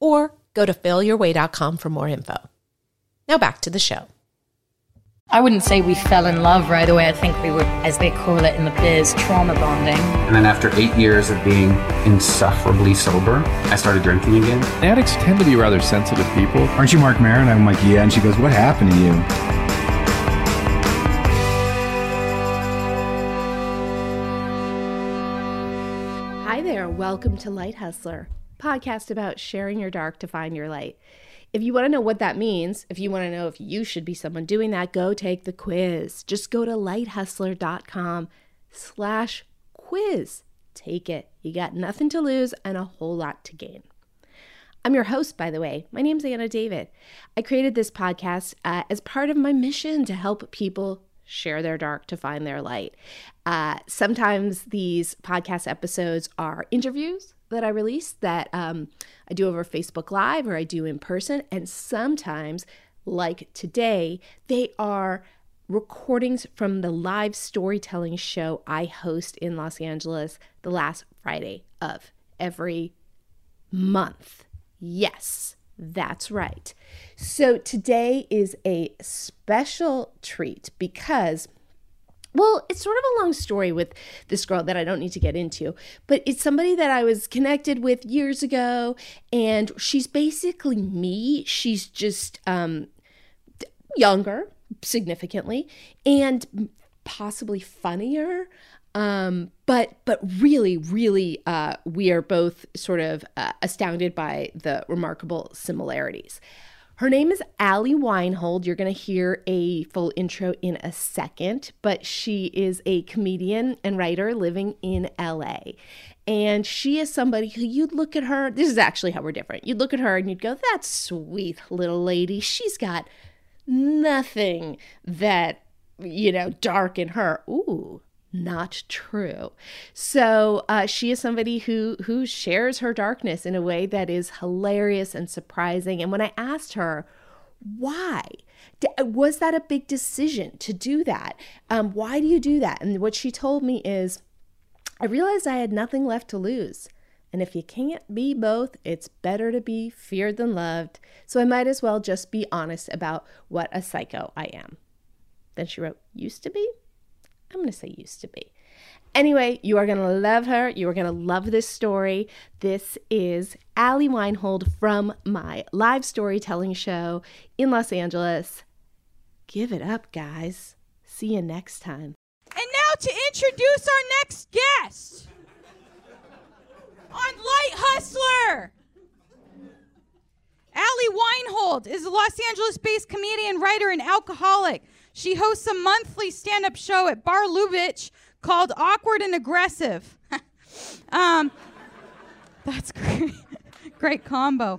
or go to failyourway.com for more info. Now back to the show. I wouldn't say we fell in love right away. I think we were, as they call it in the biz, trauma bonding. And then after eight years of being insufferably sober, I started drinking again. Addicts tend to be rather sensitive people. Aren't you Marc Maron? I'm like, yeah. And she goes, what happened to you? Hi there. Welcome to Light Hustler, podcast about sharing your dark to find your light. If you want to know what that means, if you want to know if you should be someone doing that, go take the quiz. Just go to lighthustler.com slash quiz. Take it. You got nothing to lose and a whole lot to gain. I'm your host, by the way. My name's Anna David. I created this podcast uh, as part of my mission to help people share their dark to find their light. Uh, sometimes these podcast episodes are interviews that I release that um, I do over Facebook Live or I do in person. And sometimes, like today, they are recordings from the live storytelling show I host in Los Angeles the last Friday of every month. Yes, that's right. So today is a special treat because well, it's sort of a long story with this girl that I don't need to get into, but it's somebody that I was connected with years ago, and she's basically me. She's just um, younger, significantly, and possibly funnier. Um, but but really, really, uh, we are both sort of uh, astounded by the remarkable similarities. Her name is Allie Weinhold. You're going to hear a full intro in a second, but she is a comedian and writer living in LA. And she is somebody who you'd look at her. This is actually how we're different. You'd look at her and you'd go, that sweet little lady. She's got nothing that, you know, dark in her. Ooh, not true. So uh, she is somebody who who shares her darkness in a way that is hilarious and surprising. And when I asked her why, was that a big decision to do that? Um, why do you do that? And what she told me is, I realized I had nothing left to lose. And if you can't be both, it's better to be feared than loved. So I might as well just be honest about what a psycho I am. Then she wrote, used to be? I'm going to say used to be. Anyway, you are going to love her. You are going to love this story. This is Allie Weinhold from my live storytelling show in Los Angeles. Give it up, guys. See you next time. And now to introduce our next guest on Light Hustler. Allie Weinhold is a Los Angeles based comedian, writer, and alcoholic. She hosts a monthly stand up show at Bar Lubitsch called Awkward and Aggressive. um, that's great. great combo.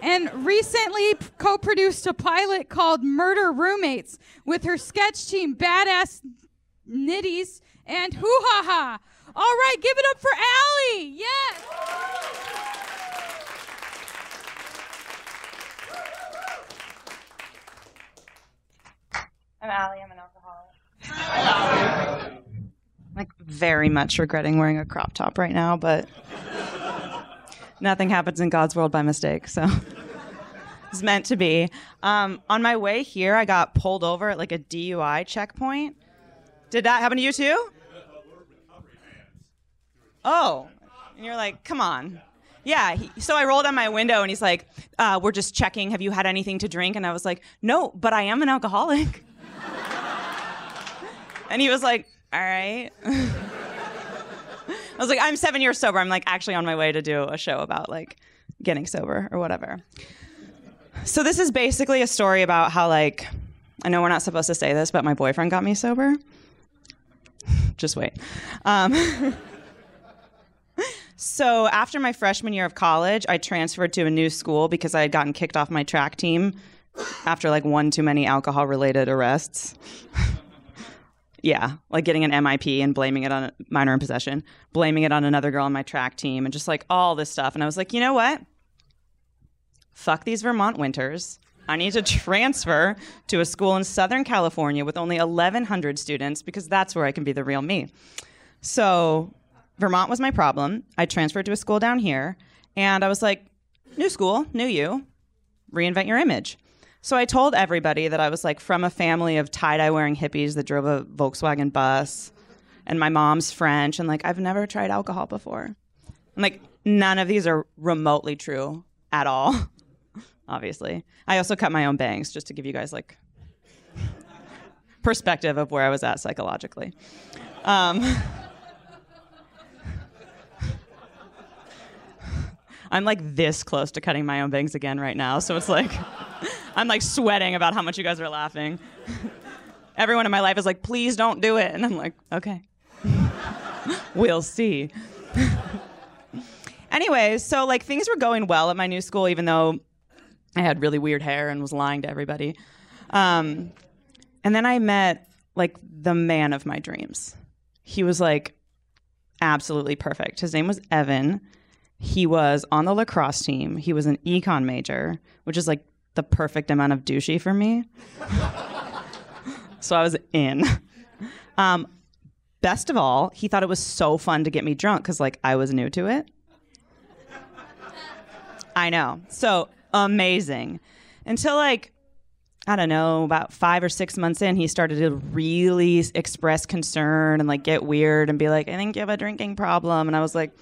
And recently co produced a pilot called Murder Roommates with her sketch team, Badass Nitties and Hoo Ha Ha. All right, give it up for Allie. Yes. I'm Allie. I'm an alcoholic. like very much regretting wearing a crop top right now, but nothing happens in God's world by mistake. So it's meant to be. Um, on my way here, I got pulled over at like a DUI checkpoint. Did that happen to you too? Oh, and you're like, come on. Yeah. He, so I rolled down my window and he's like, uh, we're just checking. Have you had anything to drink? And I was like, no, but I am an alcoholic. And he was like, all right. I was like, I'm seven years sober. I'm like actually on my way to do a show about like getting sober or whatever. So this is basically a story about how like I know we're not supposed to say this, but my boyfriend got me sober. Just wait. Um, So after my freshman year of college, I transferred to a new school because I had gotten kicked off my track team after like one too many alcohol related arrests. Yeah, like getting an MIP and blaming it on a minor in possession, blaming it on another girl on my track team, and just like all this stuff. And I was like, you know what? Fuck these Vermont winters. I need to transfer to a school in Southern California with only 1,100 students because that's where I can be the real me. So, Vermont was my problem. I transferred to a school down here, and I was like, new school, new you, reinvent your image. So I told everybody that I was like from a family of tie dye wearing hippies that drove a Volkswagen bus, and my mom's French, and like I've never tried alcohol before. And like none of these are remotely true at all. Obviously, I also cut my own bangs just to give you guys like perspective of where I was at psychologically. Um, I'm like this close to cutting my own bangs again right now, so it's like. I'm like sweating about how much you guys are laughing. Everyone in my life is like, please don't do it. And I'm like, okay. we'll see. Anyways, so like things were going well at my new school, even though I had really weird hair and was lying to everybody. Um, and then I met like the man of my dreams. He was like absolutely perfect. His name was Evan. He was on the lacrosse team. He was an econ major, which is like the perfect amount of douchey for me. so I was in. Um, best of all, he thought it was so fun to get me drunk because, like, I was new to it. I know. So amazing. Until, like, I don't know, about five or six months in, he started to really express concern and, like, get weird and be like, I think you have a drinking problem. And I was like,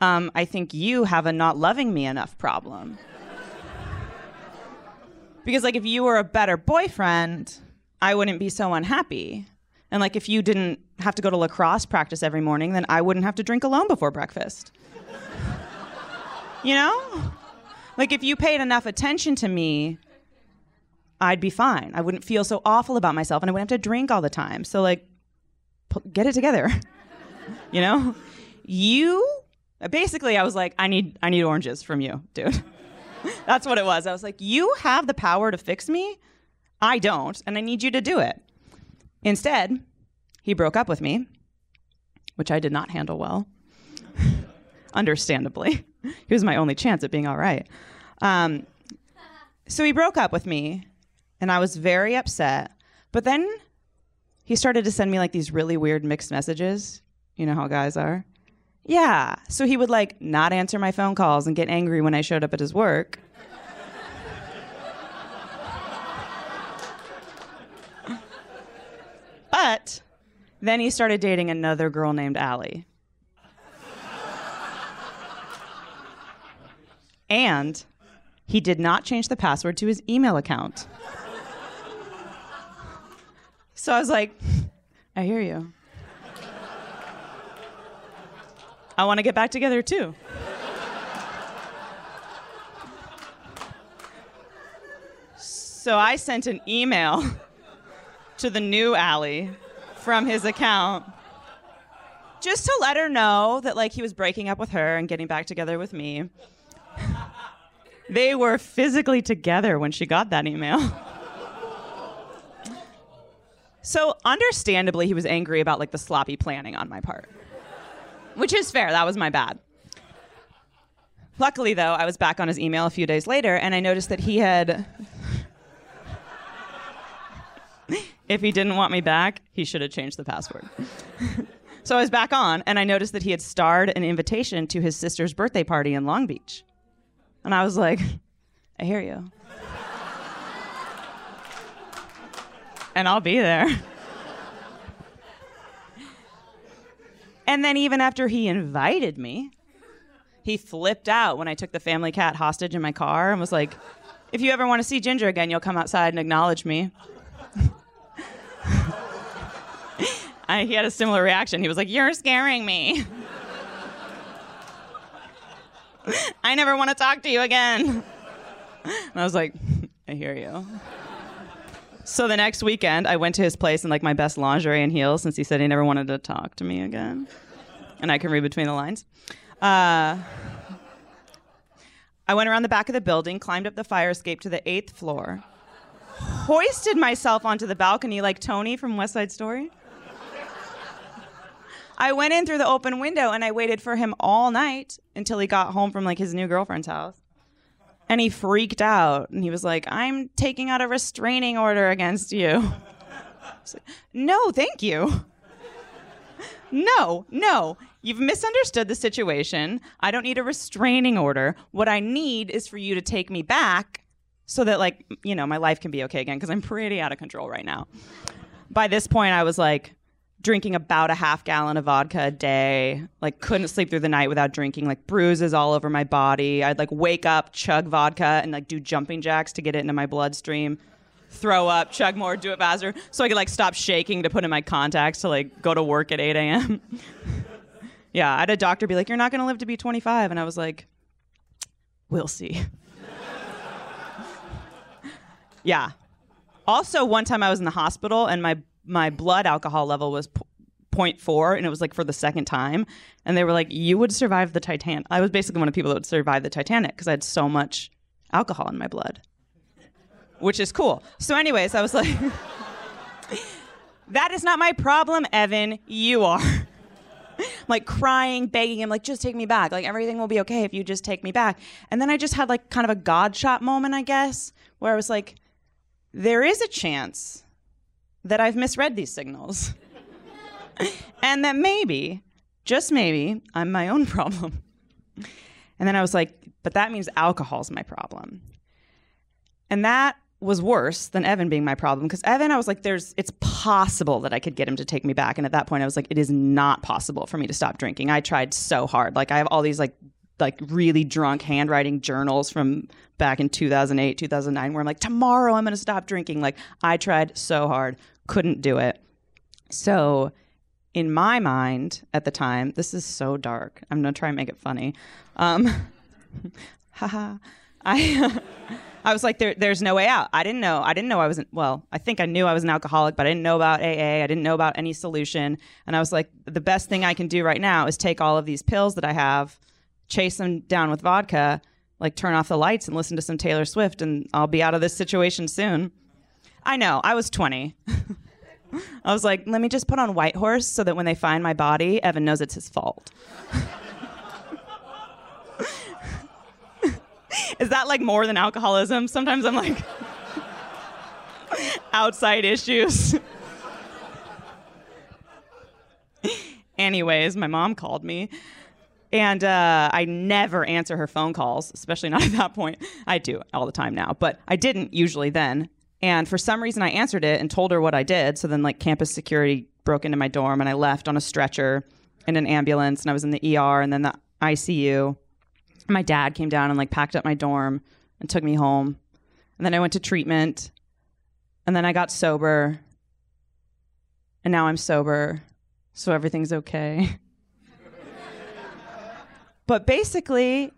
um, I think you have a not loving me enough problem. Because like if you were a better boyfriend, I wouldn't be so unhappy. And like if you didn't have to go to lacrosse practice every morning, then I wouldn't have to drink alone before breakfast. you know? Like if you paid enough attention to me, I'd be fine. I wouldn't feel so awful about myself and I wouldn't have to drink all the time. So like get it together. you know? You basically I was like I need I need oranges from you, dude. That's what it was. I was like, You have the power to fix me. I don't, and I need you to do it. Instead, he broke up with me, which I did not handle well. Understandably. He was my only chance at being all right. Um, so he broke up with me, and I was very upset. But then he started to send me like these really weird mixed messages. You know how guys are. Yeah. So he would like not answer my phone calls and get angry when I showed up at his work. but then he started dating another girl named Allie. and he did not change the password to his email account. So I was like, I hear you. I want to get back together too. so I sent an email to the new Allie from his account just to let her know that like he was breaking up with her and getting back together with me. they were physically together when she got that email. so understandably he was angry about like the sloppy planning on my part which is fair. That was my bad. Luckily, though, I was back on his email a few days later, and I noticed that he had. if he didn't want me back, he should have changed the password. so I was back on, and I noticed that he had starred an invitation to his sister's birthday party in Long Beach. And I was like, I hear you. and I'll be there. And then even after he invited me, he flipped out when I took the family cat hostage in my car and was like, if you ever want to see Ginger again, you'll come outside and acknowledge me. I, he had a similar reaction. He was like, You're scaring me. I never want to talk to you again. And I was like, I hear you. So the next weekend, I went to his place in like my best lingerie and heels since he said he never wanted to talk to me again. and I can read between the lines. Uh, I went around the back of the building, climbed up the fire escape to the eighth floor, hoisted myself onto the balcony like Tony from West Side Story. I went in through the open window and I waited for him all night until he got home from like his new girlfriend's house. And he freaked out and he was like, I'm taking out a restraining order against you. Like, no, thank you. No, no. You've misunderstood the situation. I don't need a restraining order. What I need is for you to take me back so that, like, you know, my life can be okay again because I'm pretty out of control right now. By this point, I was like drinking about a half gallon of vodka a day, like, couldn't sleep through the night without drinking, like, bruises all over my body. I'd like wake up, chug vodka, and like do jumping jacks to get it into my bloodstream throw up, chug more, do it faster, so I could like stop shaking to put in my contacts to like go to work at 8 a.m. yeah, I had a doctor be like, "You're not to live to be 25," and I was like, "We'll see." yeah. Also, one time I was in the hospital and my my blood alcohol level was. P- 0.4 and it was like for the second time and they were like you would survive the titanic i was basically one of the people that would survive the titanic because i had so much alcohol in my blood which is cool. So, anyways, I was like, that is not my problem, Evan. You are. like crying, begging him, like, just take me back. Like, everything will be okay if you just take me back. And then I just had like kind of a God shot moment, I guess, where I was like, there is a chance that I've misread these signals. and that maybe, just maybe, I'm my own problem. And then I was like, but that means alcohol's my problem. And that was worse than Evan being my problem because Evan, I was like, there's, it's possible that I could get him to take me back. And at that point, I was like, it is not possible for me to stop drinking. I tried so hard. Like, I have all these like, like really drunk handwriting journals from back in 2008, 2009, where I'm like, tomorrow I'm going to stop drinking. Like, I tried so hard, couldn't do it. So, in my mind at the time, this is so dark. I'm going to try and make it funny. Um, haha. I. I was like, there, there's no way out. I didn't know. I didn't know I wasn't, well, I think I knew I was an alcoholic, but I didn't know about AA. I didn't know about any solution. And I was like, the best thing I can do right now is take all of these pills that I have, chase them down with vodka, like turn off the lights and listen to some Taylor Swift, and I'll be out of this situation soon. I know. I was 20. I was like, let me just put on White Horse so that when they find my body, Evan knows it's his fault. Is that like more than alcoholism? Sometimes I'm like, outside issues. Anyways, my mom called me. And uh, I never answer her phone calls, especially not at that point. I do all the time now, but I didn't usually then. And for some reason, I answered it and told her what I did. So then, like, campus security broke into my dorm, and I left on a stretcher in an ambulance, and I was in the ER and then the ICU my dad came down and like packed up my dorm and took me home. And then I went to treatment. And then I got sober. And now I'm sober. So everything's okay. but basically,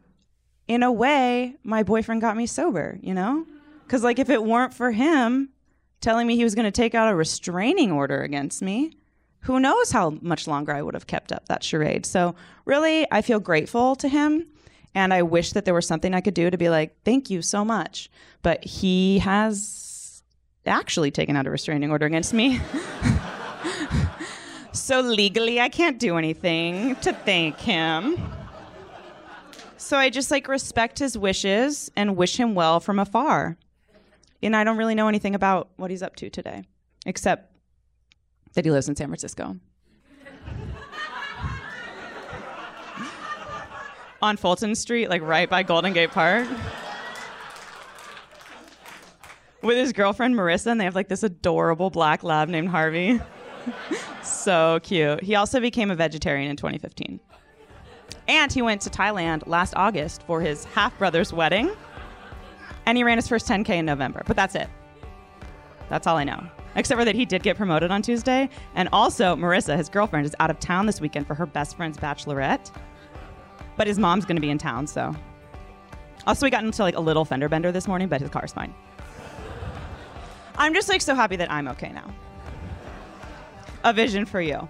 in a way, my boyfriend got me sober, you know? Because, like, if it weren't for him telling me he was going to take out a restraining order against me, who knows how much longer I would have kept up that charade. So, really, I feel grateful to him and I wish that there was something I could do to be like, thank you so much. But he has actually taken out a restraining order against me. so legally, I can't do anything to thank him. So I just like respect his wishes and wish him well from afar. And I don't really know anything about what he's up to today, except that he lives in San Francisco. on Fulton Street, like right by Golden Gate Park. With his girlfriend Marissa, and they have like this adorable black lab named Harvey. so cute. He also became a vegetarian in 2015. And he went to Thailand last August for his half brother's wedding. And he ran his first 10K in November. But that's it. That's all I know. Except for that he did get promoted on Tuesday. And also, Marissa, his girlfriend, is out of town this weekend for her best friend's bachelorette but his mom's going to be in town, so. Also, we got into like a little fender bender this morning, but his car's fine. I'm just like so happy that I'm okay now. A vision for you.